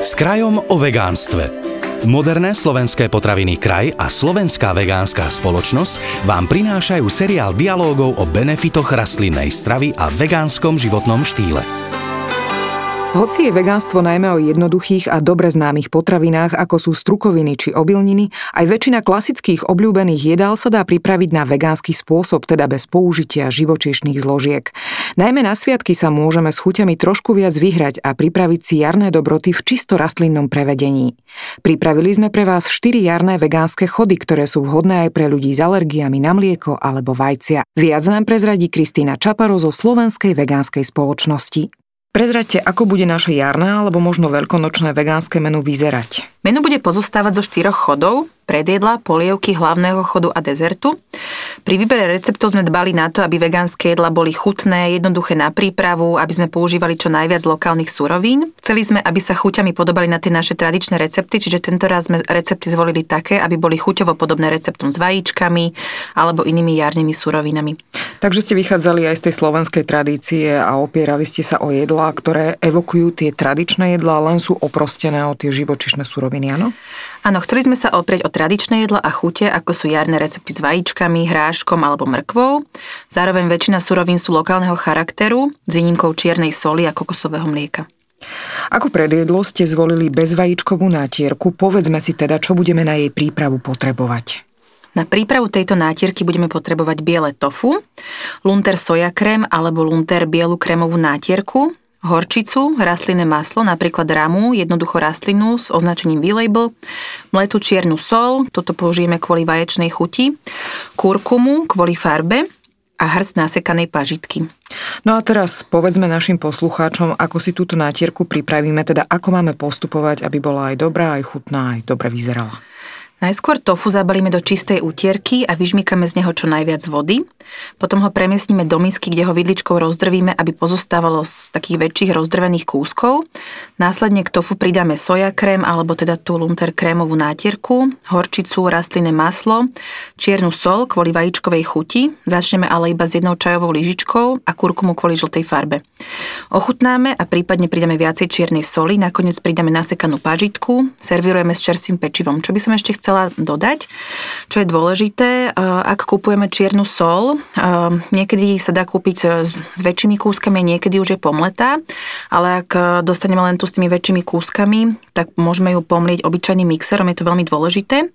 S krajom o vegánstve. Moderné slovenské potraviny Kraj a Slovenská vegánska spoločnosť vám prinášajú seriál dialógov o benefitoch rastlinnej stravy a vegánskom životnom štýle. Hoci je vegánstvo najmä o jednoduchých a dobre známych potravinách, ako sú strukoviny či obilniny, aj väčšina klasických obľúbených jedál sa dá pripraviť na vegánsky spôsob, teda bez použitia živočíšnych zložiek. Najmä na sviatky sa môžeme s chuťami trošku viac vyhrať a pripraviť si jarné dobroty v čisto rastlinnom prevedení. Pripravili sme pre vás 4 jarné vegánske chody, ktoré sú vhodné aj pre ľudí s alergiami na mlieko alebo vajcia. Viac nám prezradí Kristýna Čaparo zo Slovenskej vegánskej spoločnosti. Prezraďte, ako bude naše jarné alebo možno veľkonočné vegánske menu vyzerať. Menu bude pozostávať zo štyroch chodov, predjedla, polievky, hlavného chodu a dezertu. Pri výbere receptov sme dbali na to, aby vegánske jedla boli chutné, jednoduché na prípravu, aby sme používali čo najviac lokálnych surovín. Chceli sme, aby sa chuťami podobali na tie naše tradičné recepty, čiže tento raz sme recepty zvolili také, aby boli chuťovo podobné receptom s vajíčkami alebo inými jarnými surovinami. Takže ste vychádzali aj z tej slovenskej tradície a opierali ste sa o jedlá, ktoré evokujú tie tradičné jedlá, len sú oprostené o tie živočišné suroviny, áno? Áno, chceli sme sa oprieť o tradičné jedla a chute, ako sú jarné recepty s vajíčkami, hráškom alebo mrkvou. Zároveň väčšina surovín sú lokálneho charakteru, s výnimkou čiernej soli a kokosového mlieka. Ako predjedlo ste zvolili bezvajíčkovú nátierku, povedzme si teda, čo budeme na jej prípravu potrebovať. Na prípravu tejto nátierky budeme potrebovať biele tofu, lunter soja krém alebo lunter bielu krémovú nátierku, horčicu, rastlinné maslo, napríklad ramu, jednoducho rastlinu s označením V-label, mletú čiernu sol, toto použijeme kvôli vaječnej chuti, kurkumu kvôli farbe a hrst nasekanej pažitky. No a teraz povedzme našim poslucháčom, ako si túto nátierku pripravíme, teda ako máme postupovať, aby bola aj dobrá, aj chutná, aj dobre vyzerala. Najskôr tofu zabalíme do čistej utierky a vyžmykame z neho čo najviac vody. Potom ho premiesnime do misky, kde ho vidličkou rozdrvíme, aby pozostávalo z takých väčších rozdrvených kúskov. Následne k tofu pridáme soja krém, alebo teda tú lunter krémovú nátierku, horčicu, rastlinné maslo, čiernu sol kvôli vajíčkovej chuti, začneme ale iba s jednou čajovou lyžičkou a kurkumu kvôli žltej farbe. Ochutnáme a prípadne pridáme viacej čiernej soli, nakoniec pridáme nasekanú pažitku, servírujeme s čerstvým pečivom. Čo by som ešte chcela chcela dodať, čo je dôležité, e, ak kupujeme čiernu sol, e, niekedy sa dá kúpiť s väčšími kúskami, niekedy už je pomletá, ale ak dostaneme len tu s tými väčšími kúskami, tak môžeme ju pomlieť obyčajným mixerom, je to veľmi dôležité.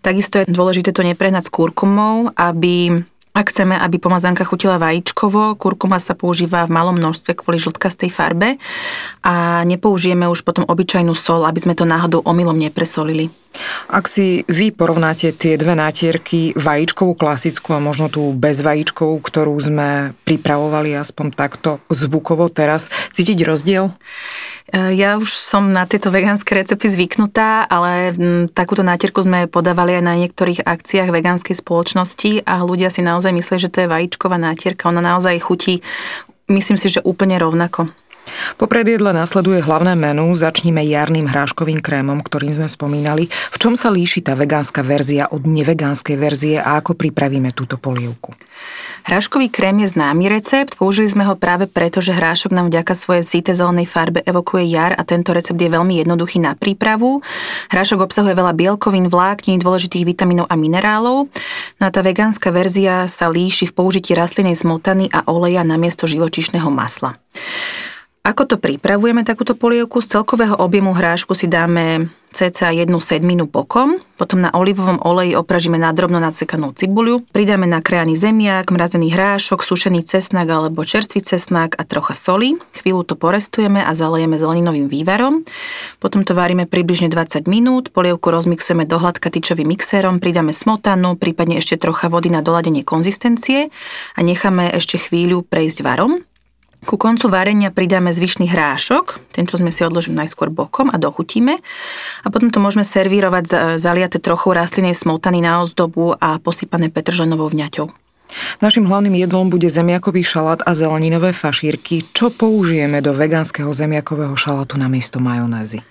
Takisto je dôležité to neprehnať s kurkumou, aby ak chceme, aby pomazánka chutila vajíčkovo, kurkuma sa používa v malom množstve kvôli žltkastej farbe a nepoužijeme už potom obyčajnú sol, aby sme to náhodou omylom nepresolili. Ak si vy porovnáte tie dve nátierky, vajíčkovú klasickú a možno tú bezvajíčkovú, ktorú sme pripravovali aspoň takto zvukovo teraz, cítiť rozdiel? E, ja už som na tieto vegánske recepty zvyknutá, ale takúto nátierku sme podávali aj na niektorých akciách vegánskej spoločnosti a ľudia si naozaj myslia, že to je vajíčková nátierka. Ona naozaj chutí, myslím si, že úplne rovnako. Po predjedle nasleduje hlavné menu, začníme jarným hráškovým krémom, ktorým sme spomínali. V čom sa líši tá vegánska verzia od nevegánskej verzie a ako pripravíme túto polievku? Hráškový krém je známy recept, použili sme ho práve preto, že hrášok nám vďaka svojej síte zelenej farbe evokuje jar a tento recept je veľmi jednoduchý na prípravu. Hrášok obsahuje veľa bielkovín, vlákní, dôležitých vitamínov a minerálov. No a tá vegánska verzia sa líši v použití rastlinnej smotany a oleja namiesto živočíšneho masla. Ako to pripravujeme takúto polievku? Z celkového objemu hrášku si dáme cca jednu sedminu bokom, potom na olivovom oleji opražíme na drobno nadsekanú cibuľu, pridáme nakrájaný zemiak, mrazený hrášok, sušený cesnak alebo čerstvý cesnak a trocha soli. Chvíľu to porestujeme a zalejeme zeleninovým vývarom. Potom to varíme približne 20 minút, polievku rozmixujeme do hladka tyčovým mixérom, pridáme smotanu, prípadne ešte trocha vody na doladenie konzistencie a necháme ešte chvíľu prejsť varom. Ku koncu varenia pridáme zvyšný hrášok, ten, čo sme si odložili najskôr bokom a dochutíme. A potom to môžeme servírovať zaliate trochu rastlinej smotany na ozdobu a posypané petržlenovou vňaťou. Našim hlavným jedlom bude zemiakový šalát a zeleninové fašírky. Čo použijeme do vegánskeho zemiakového šalátu na miesto majonézy?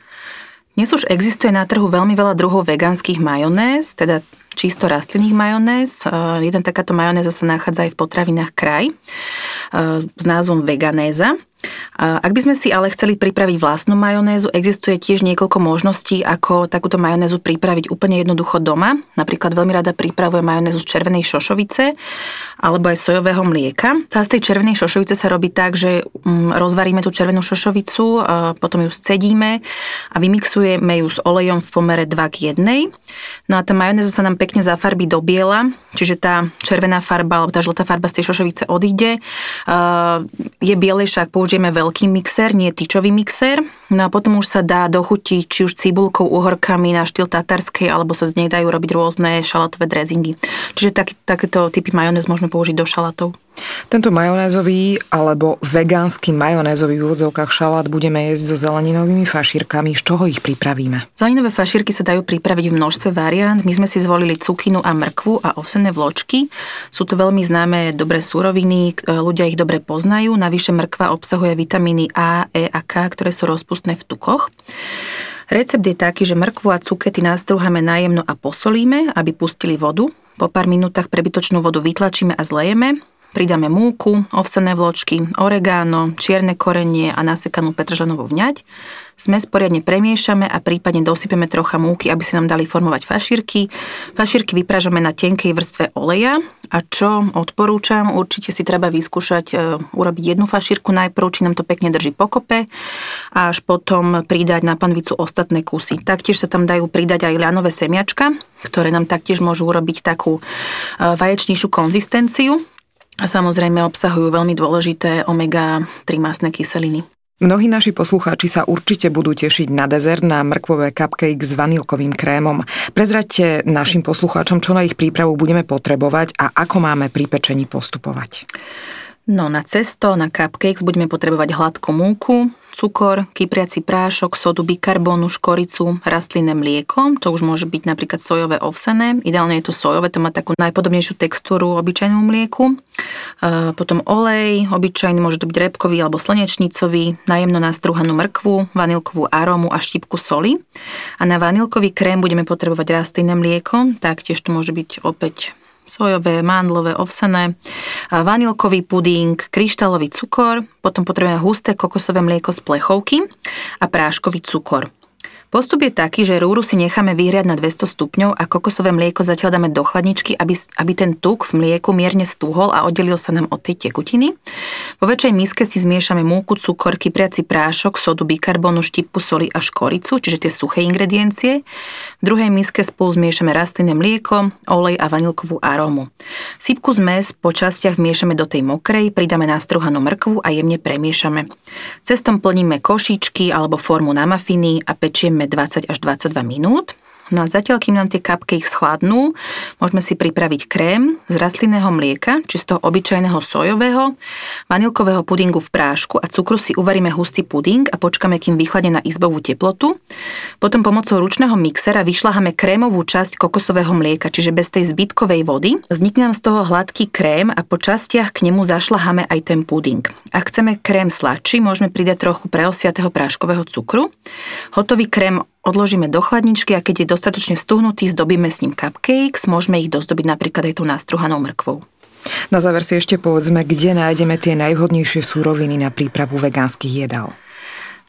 Dnes už existuje na trhu veľmi veľa druhov vegánskych majonéz, teda čisto rastlinných majonéz. Jeden takáto majonéza sa nachádza aj v potravinách kraj s názvom veganéza. Ak by sme si ale chceli pripraviť vlastnú majonézu, existuje tiež niekoľko možností, ako takúto majonézu pripraviť úplne jednoducho doma. Napríklad veľmi rada pripravujem majonézu z červenej šošovice alebo aj sojového mlieka. Tá z tej červenej šošovice sa robí tak, že mm, rozvaríme tú červenú šošovicu, potom ju scedíme a vymixujeme ju s olejom v pomere 2 k 1. No a tá majonéza sa nám pekne zafarbí do biela, čiže tá červená farba alebo tá žltá farba z tej šošovice odíde. Je bielejšia, ak použijeme veľký mixer, nie tyčový mixer. No a potom už sa dá dochutiť či už cibulkou, uhorkami na štýl tatarskej, alebo sa z nej dajú robiť rôzne šalátové drezingy. Čiže tak, takéto typy majonéz môžeme použiť do šalátov. Tento majonézový alebo vegánsky majonézový v úvodzovkách šalát budeme jesť so zeleninovými fašírkami. Z čoho ich pripravíme? Zelenové fašírky sa dajú pripraviť v množstve variant. My sme si zvolili cukinu a mrkvu a ovsené vločky. Sú to veľmi známe dobré súroviny, ľudia ich dobre poznajú. Navyše mrkva obsahuje vitamíny A, E a K, ktoré sú rozpustné v tukoch. Recept je taký, že mrkvu a cukety nastruháme najemno a posolíme, aby pustili vodu. Po pár minútach prebytočnú vodu vytlačíme a zlejeme. Pridáme múku, ovsené vločky, oregano, čierne korenie a nasekanú petržanovú vňať. Smes poriadne premiešame a prípadne dosypeme trocha múky, aby si nám dali formovať fašírky. Fašírky vypražame na tenkej vrstve oleja a čo odporúčam, určite si treba vyskúšať e, urobiť jednu fašírku najprv, či nám to pekne drží pokope a až potom pridať na panvicu ostatné kusy. Taktiež sa tam dajú pridať aj ľanové semiačka, ktoré nám taktiež môžu urobiť takú e, vaječnejšiu konzistenciu a samozrejme obsahujú veľmi dôležité omega-3 masné kyseliny. Mnohí naši poslucháči sa určite budú tešiť na dezert na mrkvové cupcake s vanilkovým krémom. Prezraďte našim poslucháčom, čo na ich prípravu budeme potrebovať a ako máme pri pečení postupovať. No na cesto, na cupcakes budeme potrebovať hladkú múku, cukor, kypriaci prášok, sodu bikarbónu, škoricu, rastlinné mlieko, čo už môže byť napríklad sojové ovsené. Ideálne je to sojové, to má takú najpodobnejšiu textúru obyčajnú mlieku. E, potom olej, obyčajný, môže to byť repkový alebo slnečnicový, najemno nastruhanú mrkvu, vanilkovú arómu a štipku soli. A na vanilkový krém budeme potrebovať rastlinné mlieko, taktiež to môže byť opäť sojové, mandlové, ovsené, vanilkový puding, kryštálový cukor, potom potrebujeme husté kokosové mlieko z plechovky a práškový cukor. Postup je taký, že rúru si necháme vyhriať na 200 stupňov a kokosové mlieko zatiaľ dáme do chladničky, aby, aby ten tuk v mlieku mierne stúhol a oddelil sa nám od tej tekutiny. Vo väčšej miske si zmiešame múku, cukor, kypriaci prášok, sodu, bikarbonu, štipku soli a škoricu, čiže tie suché ingrediencie. V druhej miske spolu zmiešame rastlinné mlieko, olej a vanilkovú arómu. Sypku zmes po častiach miešame do tej mokrej, pridáme nastruhanú mrkvu a jemne premiešame. Cestom plníme košičky alebo formu na mafiny a pečieme pečeme 20 až 22 minút. No a zatiaľ, kým nám tie cupcakes schladnú, môžeme si pripraviť krém z rastlinného mlieka, či z toho obyčajného sojového, vanilkového pudingu v prášku a cukru si uvaríme hustý puding a počkáme, kým vychladne na izbovú teplotu. Potom pomocou ručného mixera vyšľaháme krémovú časť kokosového mlieka, čiže bez tej zbytkovej vody. Vznikne nám z toho hladký krém a po častiach k nemu zašľaháme aj ten puding. Ak chceme krém sladší, môžeme pridať trochu preosiatého práškového cukru. Hotový krém odložíme do chladničky a keď je dostatočne stuhnutý, zdobíme s ním cupcakes, môžeme ich dozdobiť napríklad aj tú nastruhanou mrkvou. Na záver si ešte povedzme, kde nájdeme tie najvhodnejšie súroviny na prípravu vegánskych jedál.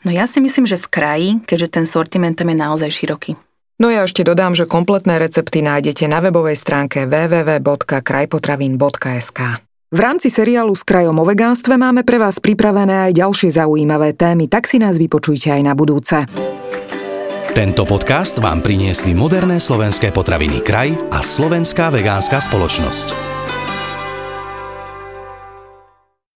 No ja si myslím, že v kraji, keďže ten sortiment tam je naozaj široký. No ja ešte dodám, že kompletné recepty nájdete na webovej stránke www.krajpotravín.sk. V rámci seriálu s krajom o vegánstve máme pre vás pripravené aj ďalšie zaujímavé témy, tak si nás vypočujte aj na budúce. Tento podcast vám priniesli moderné slovenské potraviny Kraj a Slovenská vegánska spoločnosť.